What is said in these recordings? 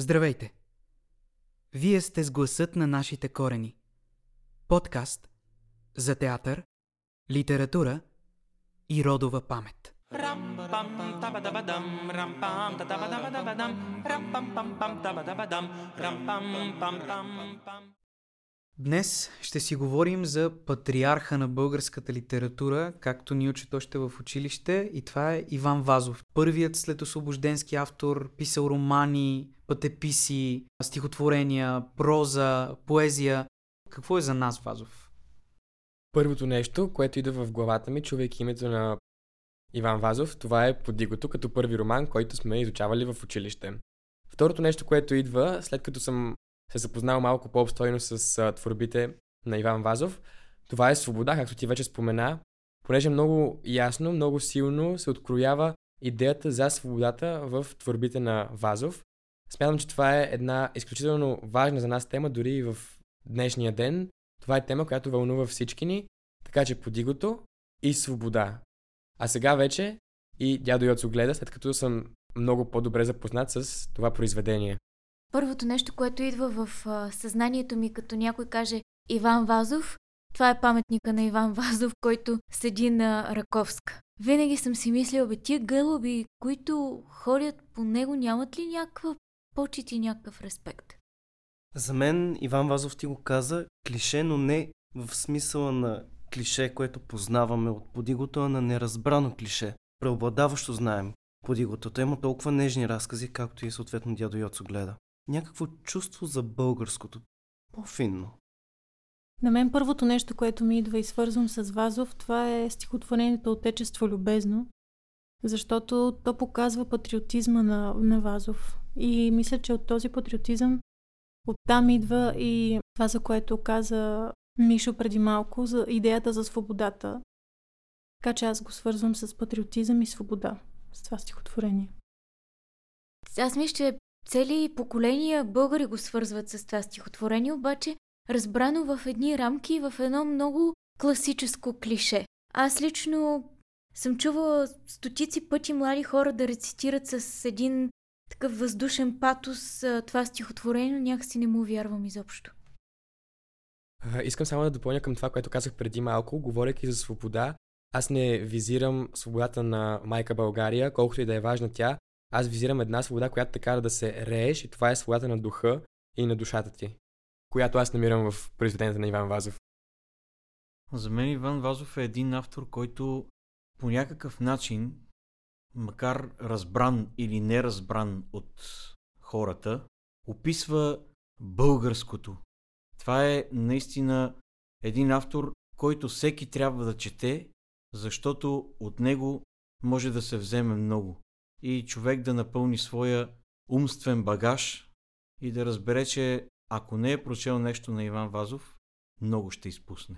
Здравейте! Вие сте с гласът на нашите корени. Подкаст за театър, литература и родова памет. Днес ще си говорим за патриарха на българската литература, както ни учат още в училище, и това е Иван Вазов. Първият след освобожденски автор, писал романи, пътеписи, стихотворения, проза, поезия. Какво е за нас Вазов? Първото нещо, което идва в главата ми, чувайки името на Иван Вазов, това е Подигото, като първи роман, който сме изучавали в училище. Второто нещо, което идва, след като съм се запознал малко по-обстойно с а, творбите на Иван Вазов, това е свобода, както ти вече спомена, понеже много ясно, много силно се откроява идеята за свободата в творбите на Вазов. Смятам, че това е една изключително важна за нас тема, дори и в днешния ден. Това е тема, която вълнува всички ни, така че подигото и свобода. А сега вече и дядо Йоцо гледа, след като съм много по-добре запознат с това произведение. Първото нещо, което идва в съзнанието ми, като някой каже Иван Вазов, това е паметника на Иван Вазов, който седи на Раковска. Винаги съм си мислила, бе, тия гълъби, които ходят по него, нямат ли някаква почет и някакъв респект? За мен Иван Вазов ти го каза клише, но не в смисъла на клише, което познаваме от подигото, а на неразбрано клише. Преобладаващо знаем подигото. Той има толкова нежни разкази, както и съответно дядо Йоцо гледа. Някакво чувство за българското. По-финно. На мен първото нещо, което ми идва и свързвам с Вазов, това е стихотворението Отечество любезно, защото то показва патриотизма на, на Вазов. И мисля, че от този патриотизъм оттам идва и това, за което каза Мишо преди малко, за идеята за свободата. Така че аз го свързвам с патриотизъм и свобода, с това стихотворение. Аз мисля, че цели поколения българи го свързват с това стихотворение, обаче разбрано в едни рамки, в едно много класическо клише. Аз лично съм чувала стотици пъти млади хора да рецитират с един такъв въздушен патос това стихотворение, но някакси не му вярвам изобщо. Искам само да допълня към това, което казах преди малко, говоряки за свобода. Аз не визирам свободата на майка България, колкото и да е важна тя. Аз визирам една свобода, която те кара да се рееш и това е свободата на духа и на душата ти, която аз намирам в произведението на Иван Вазов. За мен Иван Вазов е един автор, който по някакъв начин, макар разбран или неразбран от хората, описва българското. Това е наистина един автор, който всеки трябва да чете, защото от него може да се вземе много. И човек да напълни своя умствен багаж и да разбере, че ако не е прочел нещо на Иван Вазов, много ще изпусне.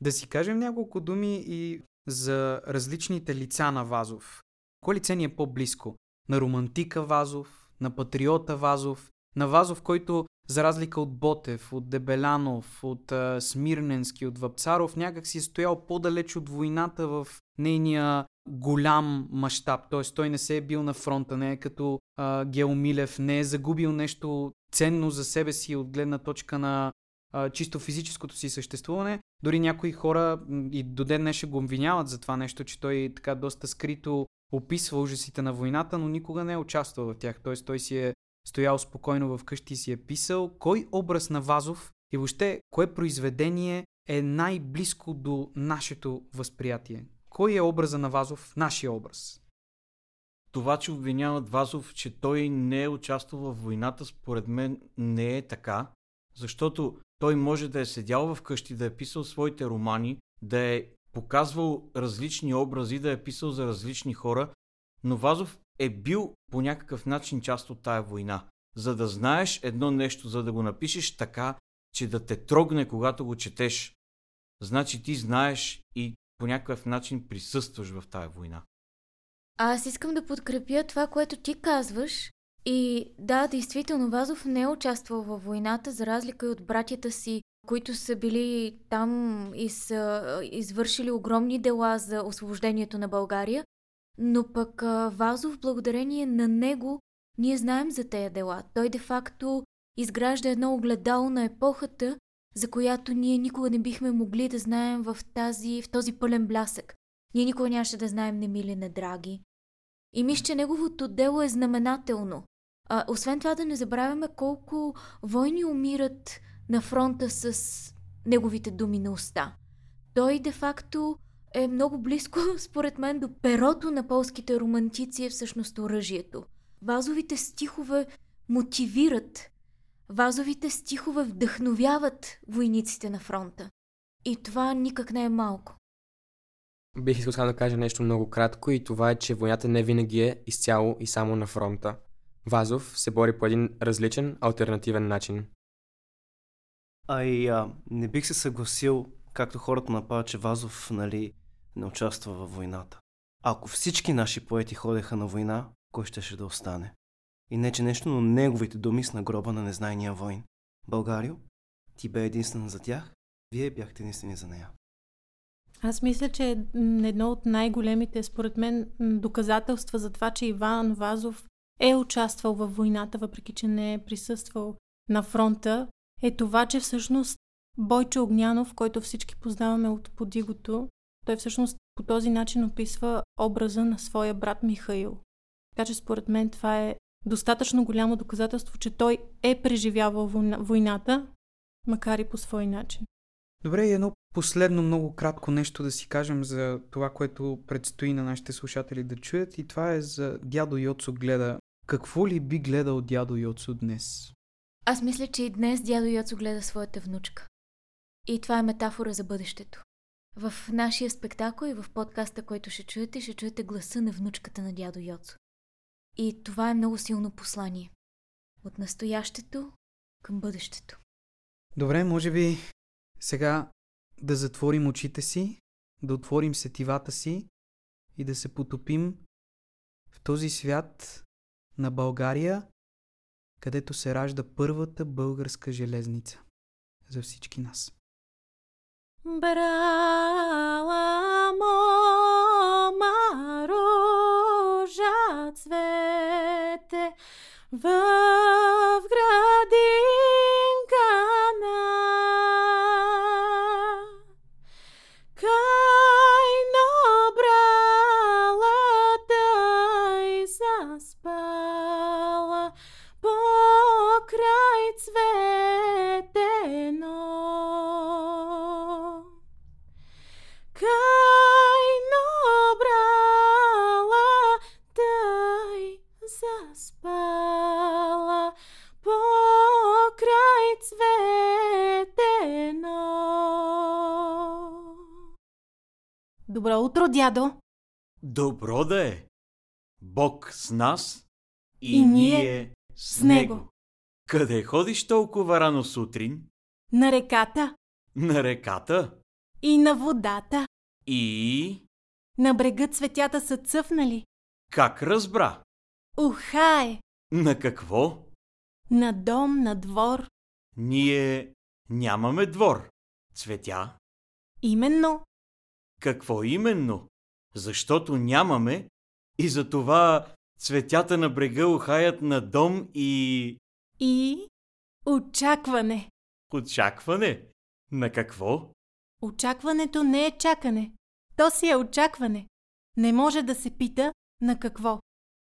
Да си кажем няколко думи и за различните лица на Вазов. Кой лице ни е по-близко? На романтика Вазов, на патриота Вазов, на Вазов, който за разлика от Ботев, от Дебелянов, от а, Смирненски, от Вапцаров, някак си е стоял по-далеч от войната в нейния голям мащаб. Т.е. той не се е бил на фронта, не е като а, Геомилев, не е загубил нещо ценно за себе си от гледна точка на а, чисто физическото си съществуване. Дори някои хора и до ден днес го обвиняват за това нещо, че той така доста скрито описва ужасите на войната, но никога не е участвал в тях. Т.е. той си е стоял спокойно в къщи и си е писал. Кой образ на Вазов и въобще кое произведение е най-близко до нашето възприятие? Кой е образа на Вазов, нашия образ? Това, че обвиняват Вазов, че той не е участвал в войната, според мен не е така, защото той може да е седял в къщи, да е писал своите романи, да е показвал различни образи, да е писал за различни хора, но Вазов е бил по някакъв начин част от тая война. За да знаеш едно нещо, за да го напишеш така, че да те трогне, когато го четеш, значи ти знаеш и по някакъв начин присъстваш в тая война. Аз искам да подкрепя това, което ти казваш. И да, действително, Вазов не е участвал във войната, за разлика и от братята си, които са били там и са извършили огромни дела за освобождението на България. Но пък Вазов, благодарение на него, ние знаем за тея дела. Той де-факто изгражда едно огледало на епохата, за която ние никога не бихме могли да знаем в, тази, в този пълен блясък. Ние никога нямаше да знаем Немили Недраги. И мисля, че неговото дело е знаменателно. А, освен това да не забравяме колко войни умират на фронта с неговите думи на уста. Той де-факто е много близко, според мен, до перото на полските романтици е всъщност оръжието. Вазовите стихове мотивират, вазовите стихове вдъхновяват войниците на фронта. И това никак не е малко. Бих искал да кажа нещо много кратко и това е, че войната не винаги е изцяло и само на фронта. Вазов се бори по един различен, альтернативен начин. А и а, не бих се съгласил, както хората нападат, че Вазов нали, не участва във войната. Ако всички наши поети ходеха на война, кой щеше да остане? И не че нещо, но неговите думи с на гроба на незнайния войн. Българио, ти бе единствен за тях, вие бяхте единствени за нея. Аз мисля, че едно от най-големите, според мен, доказателства за това, че Иван Вазов е участвал във войната, въпреки че не е присъствал на фронта, е това, че всъщност Бойчо Огнянов, който всички познаваме от Подигото, той всъщност по този начин описва образа на своя брат Михаил. Така че според мен това е достатъчно голямо доказателство, че той е преживявал войната, макар и по свой начин. Добре, и едно последно много кратко нещо да си кажем за това, което предстои на нашите слушатели да чуят и това е за дядо Йоцо гледа. Какво ли би гледал дядо Йоцо днес? Аз мисля, че и днес дядо Йоцо гледа своята внучка. И това е метафора за бъдещето. В нашия спектакъл и в подкаста, който ще чуете, ще чуете гласа на внучката на дядо Йоцо. И това е много силно послание. От настоящето към бъдещето. Добре, може би сега да затворим очите си, да отворим сетивата си и да се потопим в този свят на България, където се ражда първата българска железница за всички нас. Брала мома рожа цвете в дядо! Добро да е! Бог с нас и, и ние с него. Къде ходиш толкова рано сутрин? На реката. На реката? И на водата. И... На брега цветята са цъфнали. Как разбра? Ухае! На какво? На дом, на двор. Ние нямаме двор. Цветя. Именно. Какво именно? Защото нямаме и затова цветята на брега ухаят на дом и... И... Очакване. Очакване? На какво? Очакването не е чакане. То си е очакване. Не може да се пита на какво.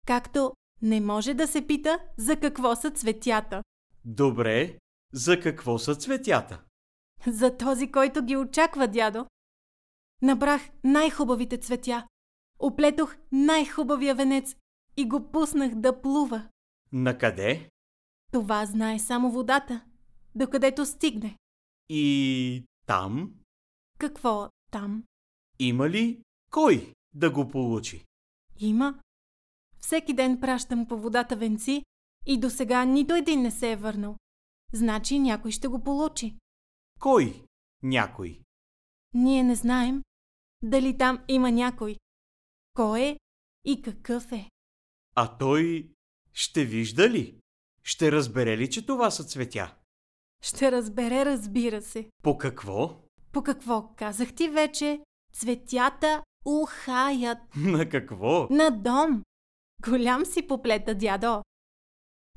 Както не може да се пита за какво са цветята. Добре, за какво са цветята? За този, който ги очаква, дядо. Набрах най-хубавите цветя. Оплетох най-хубавия венец и го пуснах да плува. Накъде? Това знае само водата, докъдето стигне. И там? Какво там? Има ли кой да го получи? Има. Всеки ден пращам по водата венци и до сега нито един не се е върнал. Значи някой ще го получи. Кой някой? Ние не знаем, дали там има някой. Кой е и какъв е? А той ще вижда ли? Ще разбере ли, че това са цветя? Ще разбере, разбира се. По какво? По какво? Казах ти вече. Цветята ухаят. На какво? На дом. Голям си поплета, дядо.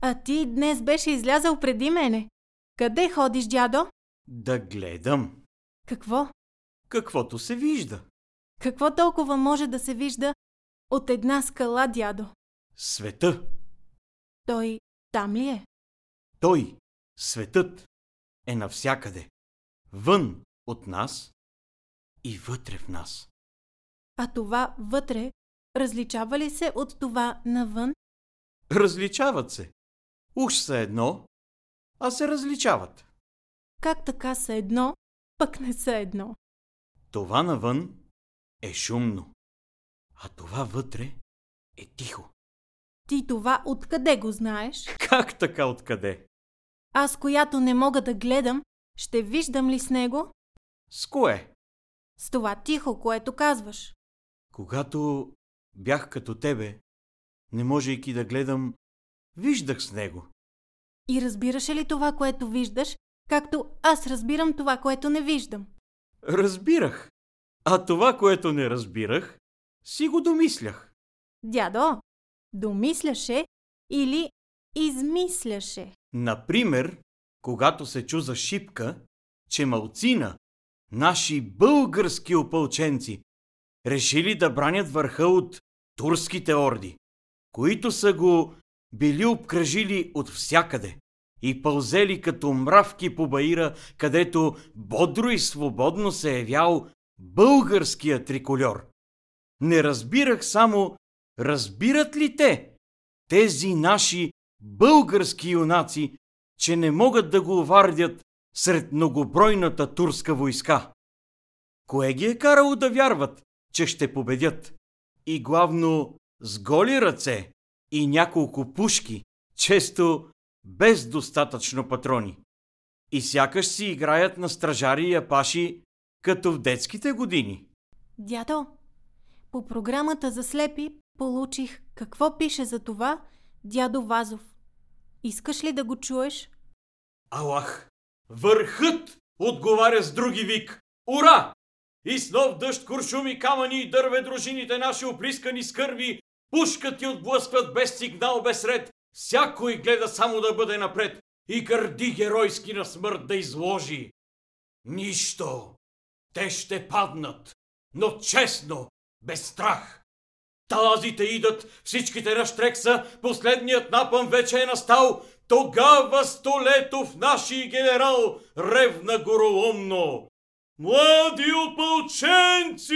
А ти днес беше излязъл преди мене. Къде ходиш, дядо? Да гледам. Какво? Каквото се вижда. Какво толкова може да се вижда от една скала, дядо? Света. Той там ли е? Той, светът, е навсякъде. Вън от нас и вътре в нас. А това вътре различава ли се от това навън? Различават се. Уж са едно, а се различават. Как така са едно, пък не са едно? Това навън е шумно, а това вътре е тихо. Ти това откъде го знаеш? Как така откъде? Аз, която не мога да гледам, ще виждам ли с него? С кое? С това тихо, което казваш. Когато бях като тебе, не можейки да гледам, виждах с него. И разбираше ли това, което виждаш, както аз разбирам това, което не виждам? Разбирах. А това, което не разбирах, си го домислях. Дядо, домисляше или измисляше? Например, когато се чу за шипка, че малцина, наши български опълченци, решили да бранят върха от турските орди, които са го били обкръжили от всякъде и пълзели като мравки по баира, където бодро и свободно се е явял българския трикольор. Не разбирах само, разбират ли те, тези наши български юнаци, че не могат да го вардят сред многобройната турска войска. Кое ги е карало да вярват, че ще победят? И главно с голи ръце и няколко пушки, често без достатъчно патрони. И сякаш си играят на стражари и апаши, като в детските години. Дядо, по програмата за слепи получих какво пише за това дядо Вазов. Искаш ли да го чуеш? Аллах, върхът отговаря с други вик. Ура! И с нов дъжд, куршуми, камъни и дърве дружините наши оприскани с кърви, пушкат и отблъскват без сигнал, без ред. Всякой гледа само да бъде напред и гърди геройски на смърт да изложи. Нищо. Те ще паднат, но честно, без страх. Талазите идат, всичките на штрекса, последният напън вече е настал. Тогава Столетов, наши генерал, ревна гороломно. Млади опълченци!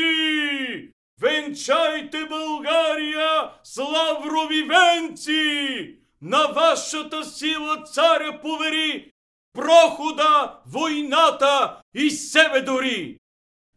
Венчайте България с лаврови венци! На вашата сила царя повери прохода, войната и себе дори!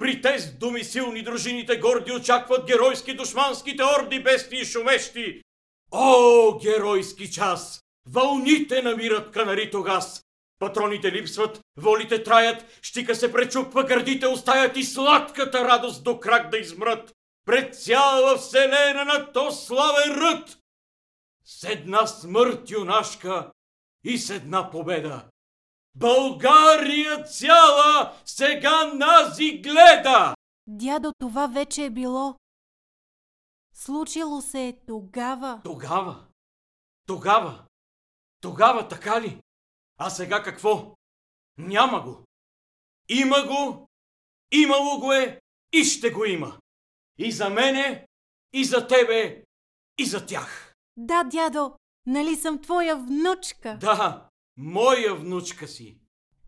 При тези думи силни дружините горди очакват геройски душманските орди бести и шумещи. О, геройски час! Вълните намират канари тогас. Патроните липсват, волите траят, щика се пречупва, гърдите остаят и сладката радост до крак да измрат. Пред цяла вселена на то славен ръд! С една смърт юнашка и с една победа. България цяла сега нази гледа! Дядо, това вече е било. Случило се е тогава. Тогава, тогава, тогава така ли? А сега какво? Няма го. Има го, имало го е и ще го има. И за мене, и за тебе, и за тях. Да, дядо, нали съм твоя внучка? Да, моя внучка си.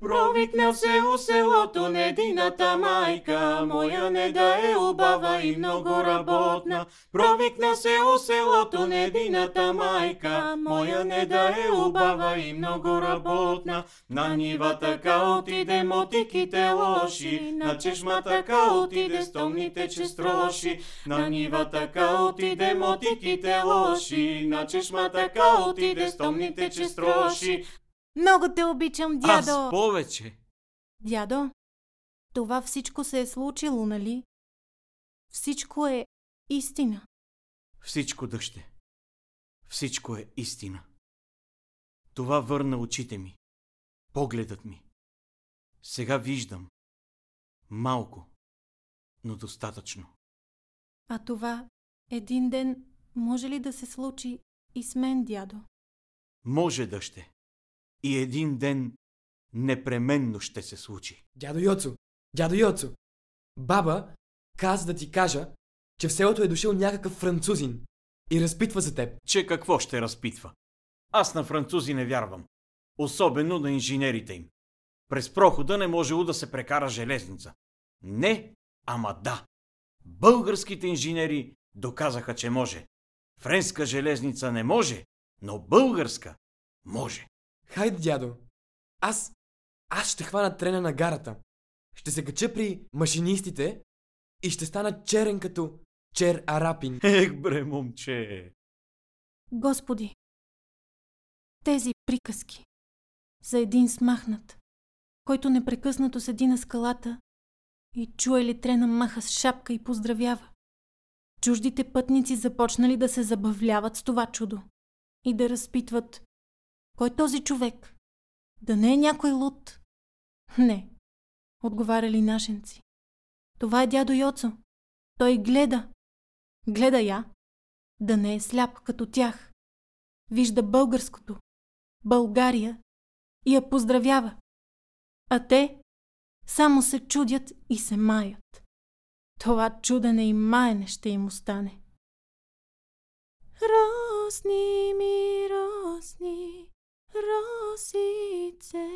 Провикна се у селото недината майка, моя не да е убава и много работна. Провикна се у селото недината майка, моя не да е убава и много работна. На нива така отиде мотиките лоши, на чешма така отиде стомните честроши. На нива така отиде мотиките лоши, на чешма така отиде стомните честроши. Много те обичам, дядо! Аз повече. Дядо, това всичко се е случило, нали? Всичко е истина. Всичко, дъще. Всичко е истина. Това върна очите ми, погледът ми. Сега виждам. Малко, но достатъчно. А това един ден може ли да се случи и с мен, дядо? Може да ще. И един ден непременно ще се случи. Дядо Йоцо, дядо Йоцо, баба каза да ти кажа, че в селото е дошъл някакъв французин и разпитва за теб. Че какво ще разпитва? Аз на французи не вярвам. Особено на инженерите им. През прохода не можело да се прекара железница. Не, ама да. Българските инженери доказаха, че може. Френска железница не може, но българска може. Хайде, дядо. Аз, аз ще хвана трена на гарата. Ще се кача при машинистите и ще стана черен като чер Арапин. Ех, бре, момче! Господи, тези приказки за един смахнат, който непрекъснато седи на скалата и чуе ли трена маха с шапка и поздравява. Чуждите пътници започнали да се забавляват с това чудо и да разпитват кой е този човек? Да не е някой луд? Не, отговаряли нашенци. Това е дядо Йоцо. Той гледа. Гледа я. Да не е сляп като тях. Вижда българското. България. И я поздравява. А те само се чудят и се маят. Това чудене и маене ще им остане. Росни ми, росни, rosițe,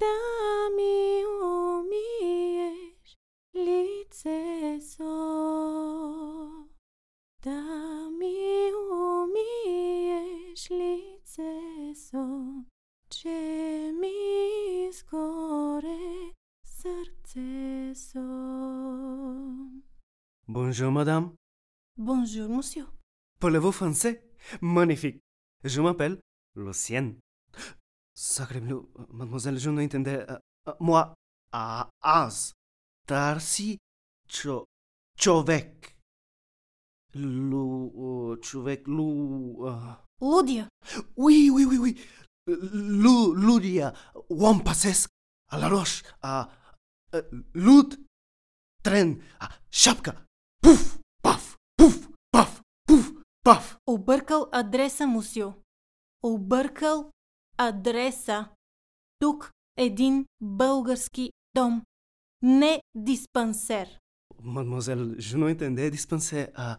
da-mi o mie lițe so, da-mi o mie lițe so, ce mi score srce so. Bonjour, madame. Bonjour, monsieur. Parlez-vous français Magnifique. Je m'appelle Lucien. Sacré bleu, mademoiselle, je n'entendais... euh, euh, moi, à Az, Tarsi, Cho, Човек. Лу, euh, човек, лу... euh, Лудия. Oui, oui, oui, oui. Lou, Ludia, Wampasesc, à la roche, à euh, Lud, Tren, à Шапка. Пуф, паф, пуф, паф, пуф, паф. Объркал адреса, мусио. Объркал адреса. Тук един български дом. Не диспансер. Mademoiselle, je n'entendais dispenser à...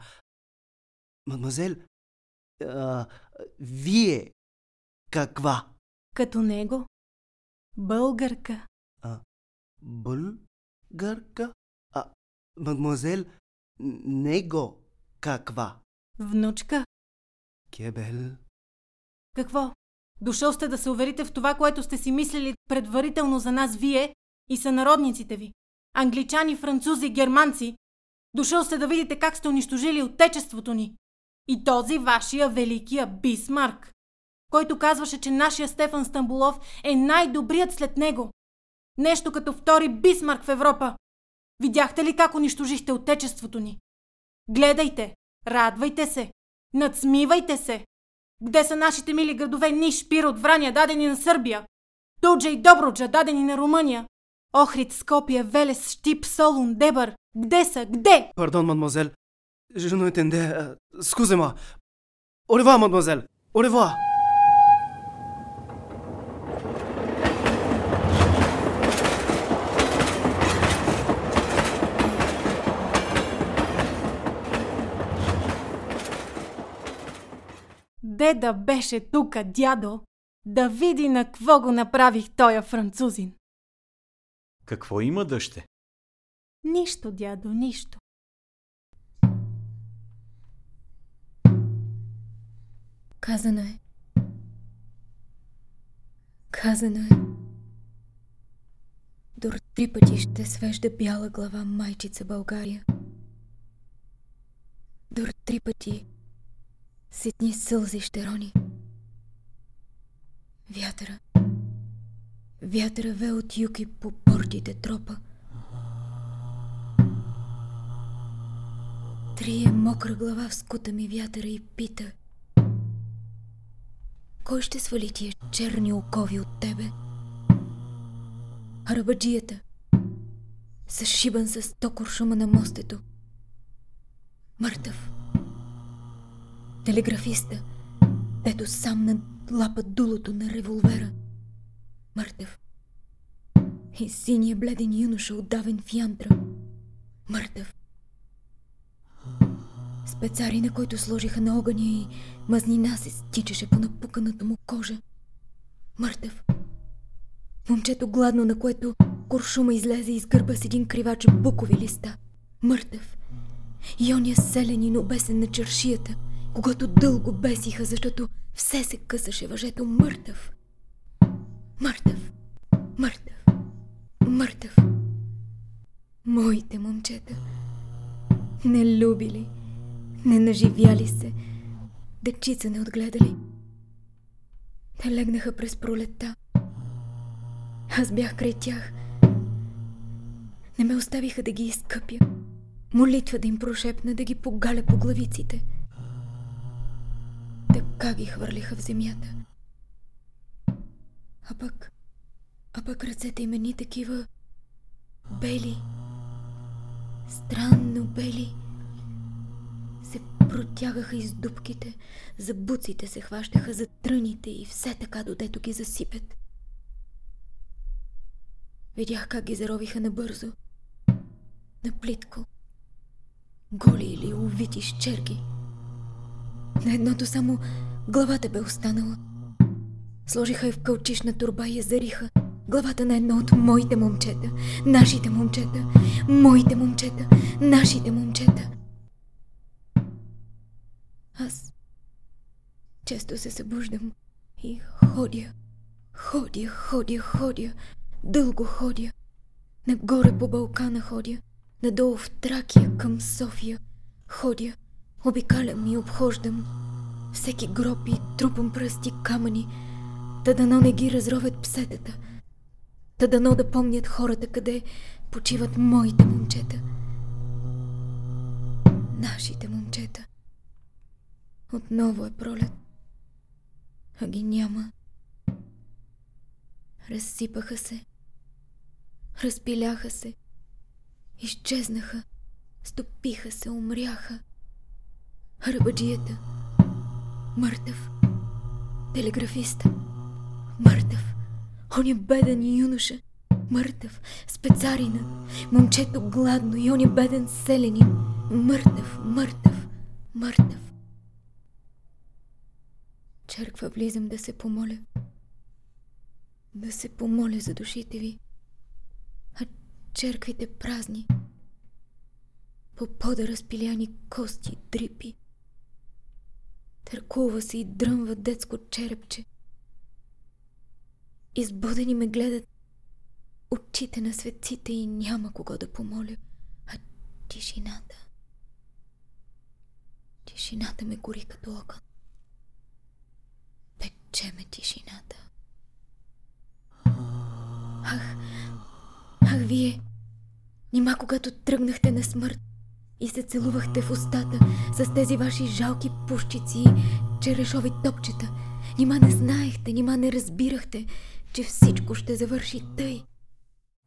Mademoiselle, а, вие каква? Като него. Българка. Българка? А, мадемуазел, него каква? Внучка. Кебел. Какво? Дошъл сте да се уверите в това, което сте си мислили предварително за нас вие и сънародниците ви. Англичани, французи, германци. Дошъл сте да видите как сте унищожили отечеството ни. И този вашия великия Бисмарк, който казваше, че нашия Стефан Стамбулов е най-добрият след него. Нещо като втори Бисмарк в Европа. Видяхте ли как унищожихте отечеството ни? Гледайте, радвайте се, надсмивайте се. Где са нашите мили градове Ниш, Пирот, Враня, дадени на Сърбия? Туджа и Добруджа, дадени на Румъния? Охрид, Скопия, Велес, Штип, Солун, Дебър. Где са? Где? Pardon, mademoiselle. Je n'entendais... euh, Excusez-moi. Au revoir, mademoiselle. Деда беше тука, дядо, да види на какво го направих тоя французин. Какво има дъще? Нищо, дядо, нищо. Казано е. Казано е. Дор три пъти ще свежда бяла глава майчица България. Дор три пъти ситни сълзи ще рони. Вятъра. Вятъра ве от юг и по портите тропа. Трие мокра глава в скута ми вятъра и пита. Кой ще свали тия черни окови от тебе? Арабаджията. Съшибан с сто куршума на мостето. Мъртъв. Телеграфиста. дето сам надлапа дулото на револвера. Мъртъв. И синия бледен юноша, отдавен в янтра. Мъртъв. Спецари, на който сложиха на огъня и мазнина се стичаше по напуканата му кожа. Мъртъв. Момчето гладно, на което куршума излезе из гърба с един кривач букови листа. Мъртъв. И оня селенин обесен на чершията, когато дълго бесиха, защото все се късаше въжето мъртъв. Мъртъв. Мъртъв. Мъртъв. Моите момчета. Не любили, не наживяли се, дечица не отгледали. Те легнаха през пролетта. Аз бях край тях. Не ме оставиха да ги изкъпя. Молитва да им прошепна, да ги погаля по главиците. Така ги хвърлиха в земята. А пък, а пък ръцете им ни такива бели, странно бели, се протягаха из дубките, за буците се хващаха за тръните и все така, додето ги засипят. Видях как ги заровиха набързо, на плитко, голи или увити с черги. На едното само главата бе останала. Сложиха я в кълчишна турба и я зариха. Главата на едно от моите момчета, нашите момчета, моите момчета, нашите момчета. Аз често се събуждам и ходя, ходя, ходя, ходя, дълго ходя. Нагоре по Балкана ходя, надолу в Тракия към София. Ходя, обикалям и обхождам. Всеки гроб и трупам пръсти камъни, та дано не ги разровят псетата. Та дано да помнят хората къде почиват моите момчета. Нашите момчета. Отново е пролет. А ги няма. Разсипаха се. Разпиляха се. Изчезнаха. Стопиха се, умряха. Ръбаджията. Мъртъв. Телеграфиста. Мъртъв. Оня беден юноша. Мъртъв. Спецарина. Момчето гладно и оня беден селенин. Мъртъв, мъртъв, мъртъв. Черква влизам да се помоля. Да се помоля за душите ви. А черквите празни. По пода разпиляни кости, дрипи. Търкува се и дръмва детско черепче. Избудени ме гледат очите на светците и няма кого да помоля, а тишината. Тишината ме гори като огън. Пече ме тишината. Ах, ах, вие, нима когато тръгнахте на смърт и се целувахте в устата с тези ваши жалки пушчици и черешови топчета, нима не знаехте, нима не разбирахте, че всичко ще завърши тъй.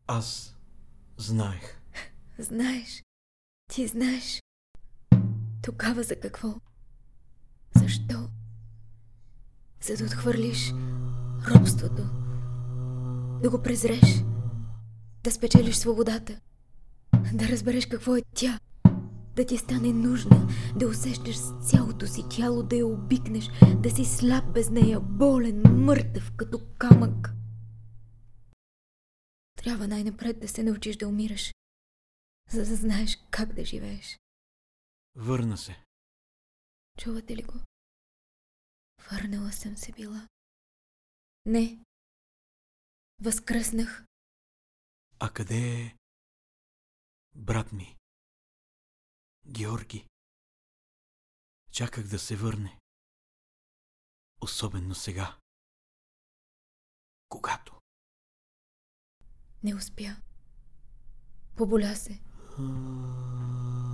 Аз знаех. Знаеш, ти знаеш. Тогава за какво? Защо? За да отхвърлиш робството, да го презреш, да спечелиш свободата, да разбереш какво е тя, да ти стане нужна, да усещаш с цялото си тяло, да я обикнеш, да си слаб без нея, болен, мъртъв, като камък. Трябва най-напред да се научиш да умираш, за да знаеш как да живееш. Върна се. Чувате ли го? Върнала съм се била. Не. Възкръснах. А къде е брат ми? Георги. Чаках да се върне. Особено сега. Когато. Не успя. Поболя се.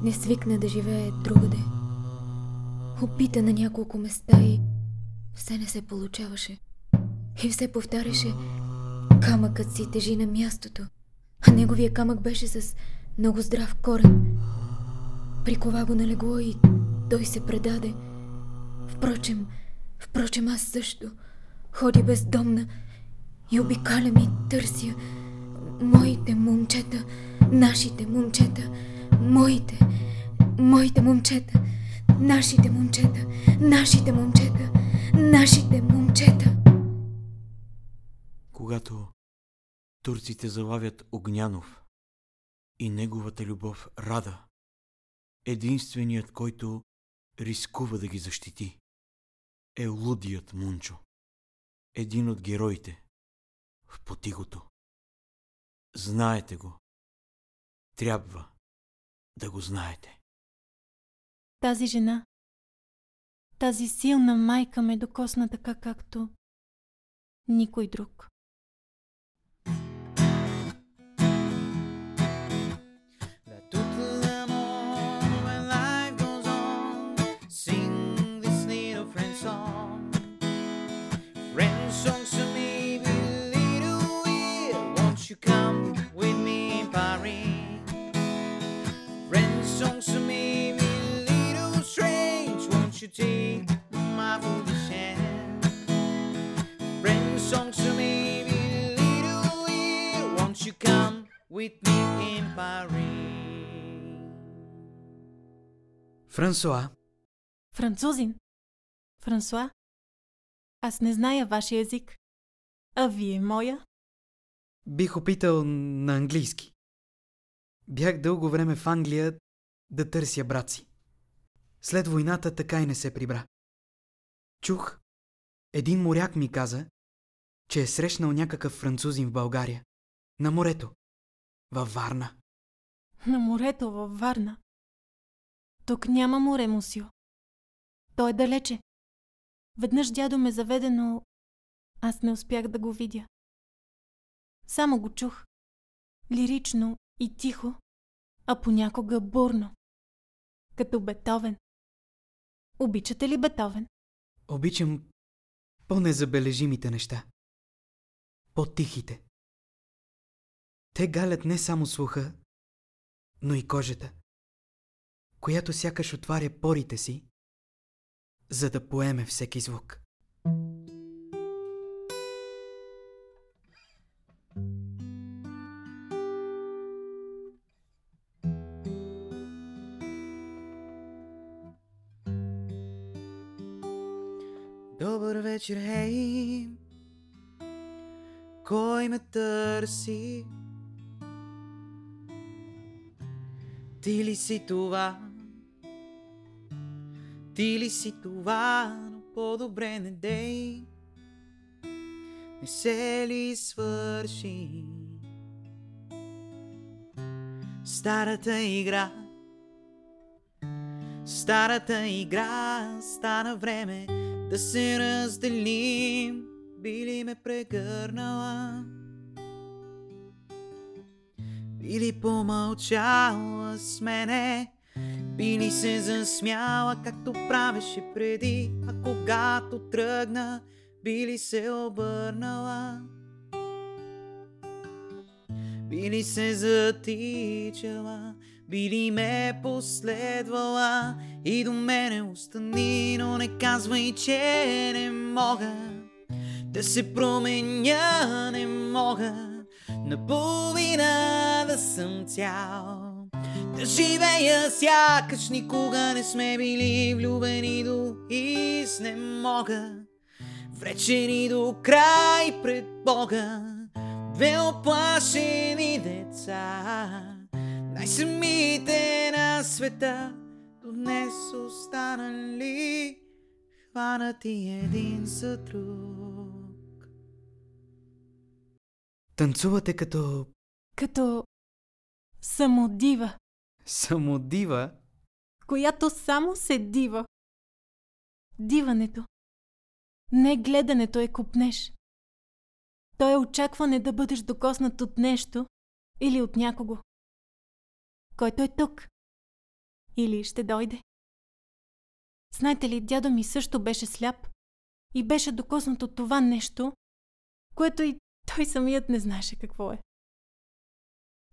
Не свикна да живее другаде. Опита на няколко места и все не се получаваше. И все повтаряше камъкът си тежи на мястото, а неговия камък беше с много здрав корен. Прикова го на легло и той се предаде. Впрочем, Впрочем, аз също ходя бездомна и обикалям и търся моите момчета, нашите момчета, моите, моите момчета, нашите момчета, нашите момчета, нашите момчета. Когато турците залавят Огнянов и неговата любов Рада, единственият, който рискува да ги защити, е лудият Мунчо, един от героите в потигото. Знаете го. Трябва да го знаете. Тази жена, тази силна майка ме докосна така, както никой друг. Франсуа, Французин. Франсуа, аз не зная вашия език. А вие моя? бих опитал на английски. Бях дълго време в Англия да търся брат си. След войната така и не се прибра. Чух, един моряк ми каза, че е срещнал някакъв французин в България. На морето. Във Варна. На морето във Варна. Тук няма море, мусио. То е далече. Веднъж дядо ме заведе, но аз не успях да го видя. Само го чух. Лирично и тихо, а понякога бурно. Като Бетовен. Обичате ли Бетовен? Обичам по-незабележимите неща. По-тихите. Те галят не само слуха, но и кожата, която сякаш отваря порите си, за да поеме всеки звук. Добър вечер, хей! Кой ме търси? Ти ли си това? Ти ли си това? Но по-добре не дей. Не се ли свърши? Старата игра Старата игра стана време да се разделим. Би ли ме прегърнала? Би ли помълчала с мене? Би ли се засмяла, както правеше преди? А когато тръгна, би ли се обърнала? Би ли се затичала? Би ли ме последвала и до мене остани, но не казвай, че не мога да се променя, не мога наполовина да съм цял. Да живея сякаш никога не сме били влюбени до изнемога. Вречени до край пред Бога, две оплашени деца. Най-самите на света до днес останали хванати един за друг. Танцувате като Като самодива, самодива. която само се дива. Диването. Не гледането е купнеш. То е очакване да бъдеш докоснат от нещо или от някого, който е тук. Или ще дойде. Знаете ли, дядо ми също беше сляп и беше докоснат от това нещо, което и той самият не знаеше какво е.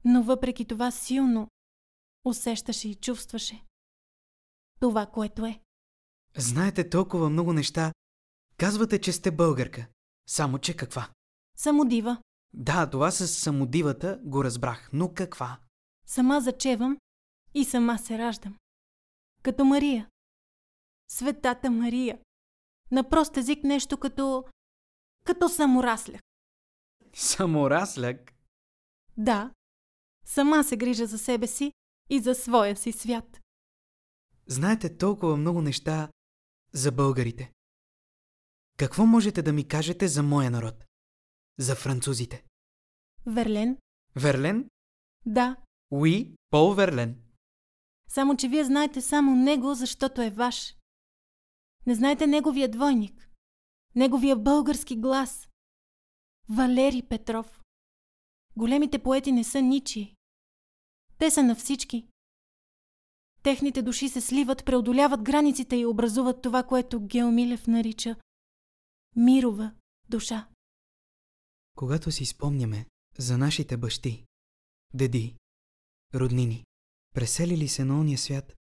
Но въпреки това силно усещаше и чувстваше това, което е. Знаете толкова много неща Казвате, че сте българка. Само, че каква? Самодива. Да, това с самодивата го разбрах, но каква? Сама зачевам и сама се раждам. Като Мария. Светата Мария. На прост език нещо като... като саморасляк. Саморасляк? Да. Сама се грижа за себе си и за своя си свят. Знаете толкова много неща за българите. Какво можете да ми кажете за моя народ? За французите? Верлен? Верлен? Да. Уи, Пол Верлен. Само, че вие знаете само него, защото е ваш. Не знаете неговия двойник. Неговия български глас. Валери Петров. Големите поети не са ничи. Те са на всички. Техните души се сливат, преодоляват границите и образуват това, което Геомилев нарича мирова душа. Когато си спомняме за нашите бащи, деди, роднини, преселили се на ония свят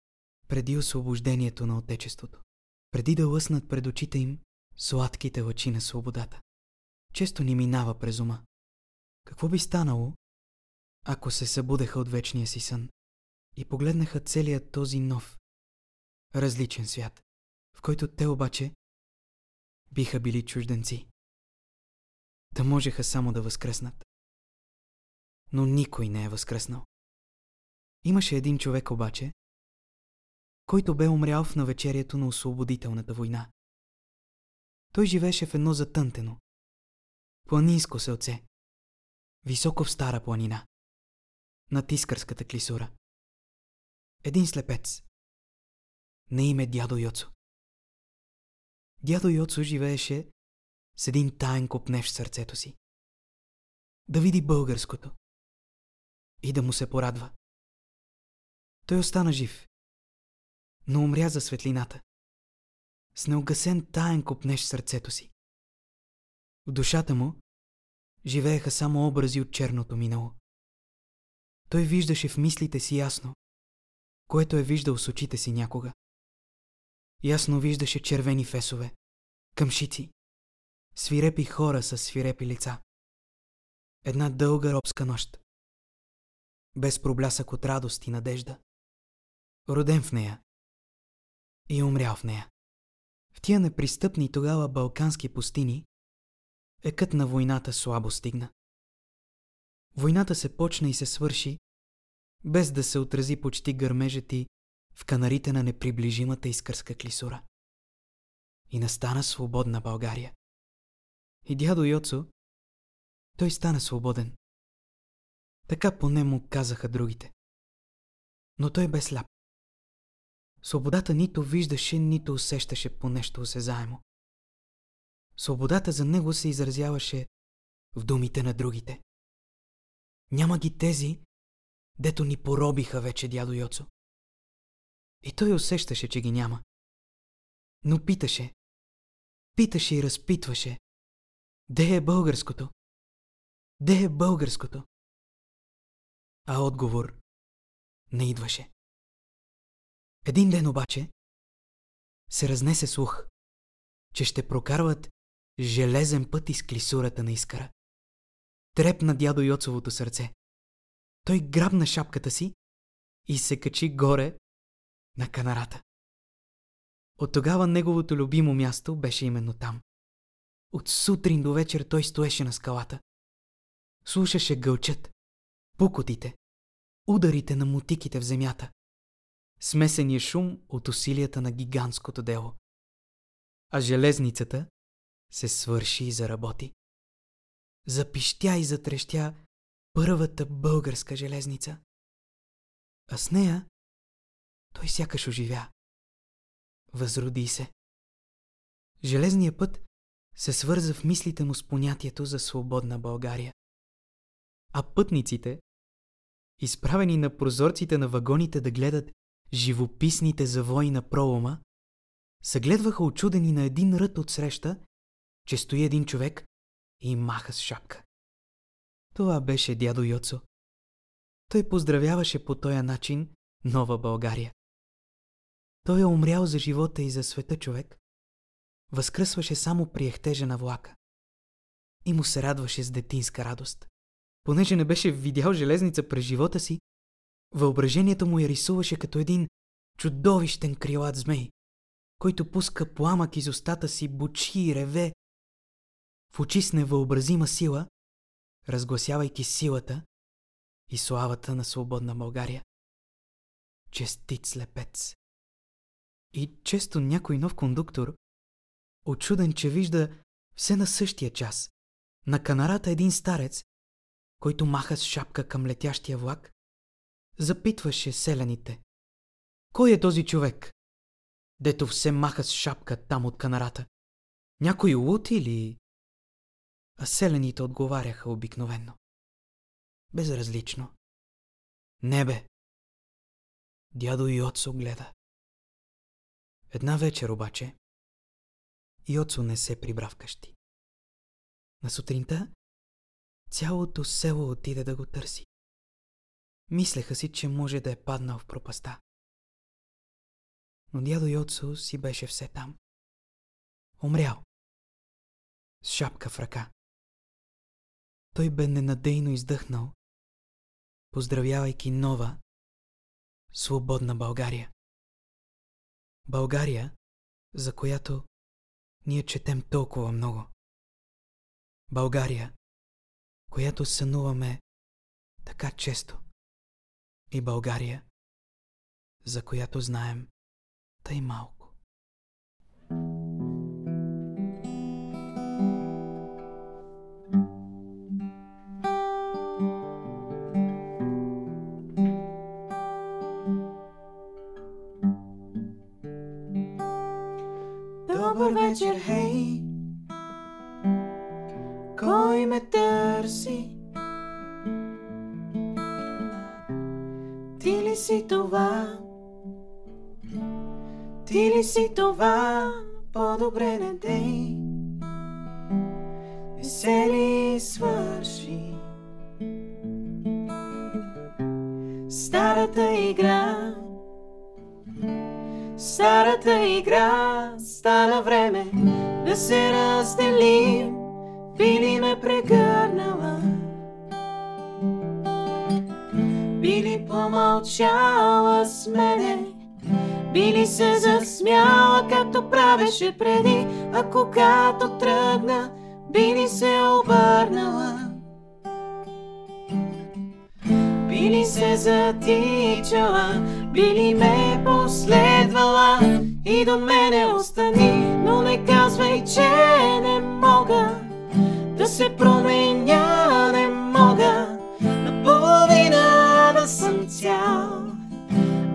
преди освобождението на Отечеството, преди да лъснат пред очите им сладките лъчи на свободата. Често ни минава през ума. Какво би станало, ако се събудеха от вечния си сън и погледнаха целият този нов, различен свят, в който те обаче биха били чужденци. Да можеха само да възкръснат. Но никой не е възкръснал. Имаше един човек обаче, който бе умрял в навечерието на освободителната война. Той живееше в едно затънтено, планинско селце, високо в стара планина, на Тискърската клисура. Един слепец, на име дядо Йоцо. Дядо Йоцо живееше с един таен копнеш в сърцето си. Да види българското и да му се порадва. Той остана жив, но умря за светлината. С неугасен таен копнеш в сърцето си. В душата му живееха само образи от черното минало. Той виждаше в мислите си ясно, което е виждал с очите си някога. Ясно виждаше червени фесове, къмшици, свирепи хора с свирепи лица. Една дълга робска нощ. Без проблясък от радост и надежда. Роден в нея. И умрял в нея. В тия непристъпни тогава балкански пустини екът на войната слабо стигна. Войната се почна и се свърши, без да се отрази почти гърмежът ти в канарите на неприближимата изкърска клисура. И настана свободна България. И дядо Йоцо, той стана свободен. Така поне му казаха другите. Но той бе сляп. Свободата нито виждаше, нито усещаше по нещо осезаемо. Свободата за него се изразяваше в думите на другите. Няма ги тези, дето ни поробиха вече дядо Йоцо. И той усещаше, че ги няма. Но питаше. Питаше и разпитваше. Де е българското? Де е българското? А отговор не идваше. Един ден обаче се разнесе слух, че ще прокарват железен път из клисурата на Искара. Трепна дядо Йоцовото сърце. Той грабна шапката си и се качи горе на канарата. От тогава неговото любимо място беше именно там. От сутрин до вечер той стоеше на скалата. Слушаше гълчат, пукотите, ударите на мутиките в земята, смесения шум от усилията на гигантското дело. А железницата се свърши и заработи. Запищя и затрещя първата българска железница. А с нея той сякаш оживя. Възроди се. Железният път се свърза в мислите му с понятието за свободна България. А пътниците, изправени на прозорците на вагоните да гледат живописните завои на пролома, съгледваха очудени на един рът от среща, че стои един човек и маха с шапка. Това беше дядо Йоцо. Той поздравяваше по този начин нова България. Той е умрял за живота и за света човек, възкръсваше само при ехтежа на влака. И му се радваше с детинска радост. Понеже не беше видял железница през живота си, въображението му я рисуваше като един чудовищен крилат змей, който пуска пламък из устата си, бучи и реве, в очи с невъобразима сила, разгласявайки силата и славата на свободна България. Честит слепец! И често някой нов кондуктор, очуден, че вижда все на същия час, на канарата един старец, който маха с шапка към летящия влак, запитваше селените. Кой е този човек? Дето все маха с шапка там от канарата. Някой лут или... А селените отговаряха обикновенно. Безразлично. Небе. Дядо Йоцо гледа. Една вечер обаче Йоцо не се прибра вкъщи. На сутринта цялото село отиде да го търси. Мислеха си, че може да е паднал в пропаста. Но дядо Йоцо си беше все там. Умрял. С шапка в ръка. Той бе ненадейно издъхнал, поздравявайки нова, свободна България. България, за която ние четем толкова много. България, която сънуваме така често. И България, за която знаем тъй малко. Вечер, хей! Кой ме търси? Ти ли си това? Ти ли си това? По-добре не дей. Не се ли свърши? Старата игра Старата игра стана време да се разделим, би ли ме прегърнала, би ли помълчала с мене, би ли се засмяла, както правеше преди, а когато тръгна, би ли се обърнала. Би ли се затичала, би ли ме последвала и до мене остани, но не казвай, че не мога. Да се променя, не мога. Наполовина да съм цял.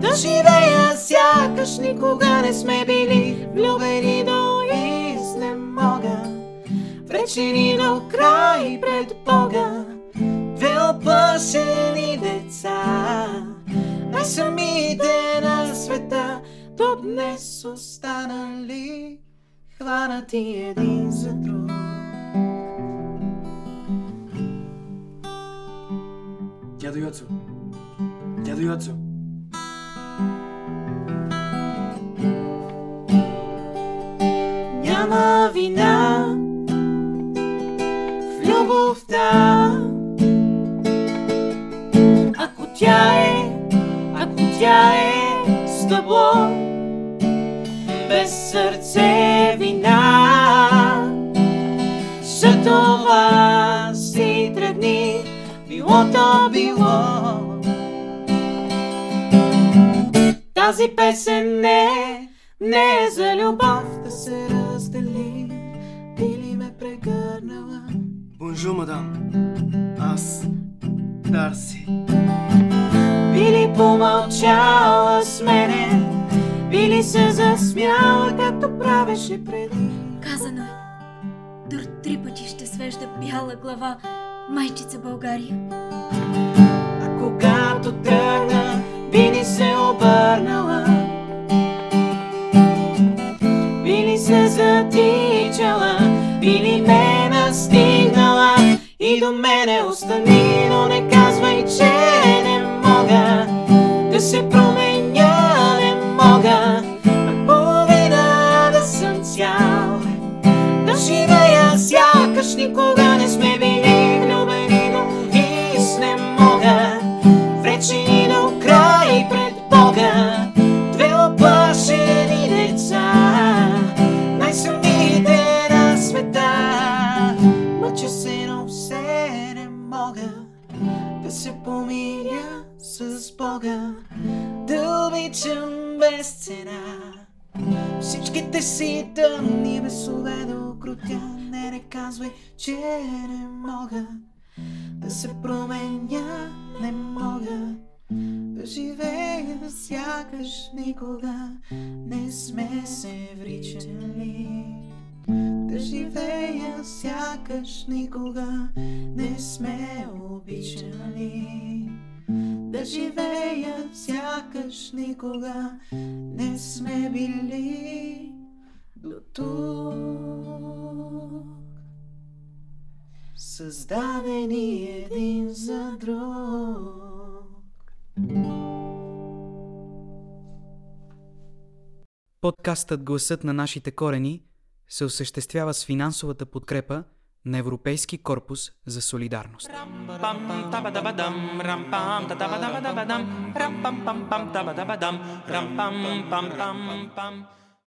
Да живея сякаш никога не сме били. Влюбени до изнемога, вречени до край пред Бога. Две оплашени деца, най-самите на света, до днес останали, хванати един за друг. Дядо Йоцо! Дядо Йоцо! Няма вина в любовта, ако тя стъбло, без сърце вина. За това си тръгни, било то било. Тази песен не не е за любов да се раздели, ли ме прегърнала. Бонжур, мадам. Аз, Дарси. Били помълчала с мене, били се засмяла, както правеше преди. Казано е. Дор три пъти ще свежда бяла глава, майчица България. А когато тръгна, били се обърнала. Били се затичала, били ме настигнала и до мене остани, но не казвай, че не мога да се променя, не мога. Наповеда да съм цял, да живея сякаш никога. Не сме били влюбени, но и с не мога, вречени до край пред Бога, две оплашени деца, най-сумните на света, мъча се, но все не мога да се помиря обичам без цена. Всичките си тъмни бесове да укротя, не, не казвай, че не мога да се променя, не мога да живея сякаш никога не сме се вричали. Да живея сякаш никога не сме обичали. Да живея сякаш никога не сме били до тук. Създадени един за друг. Подкастът Гласът на нашите корени се осъществява с финансовата подкрепа на Европейски корпус за солидарност.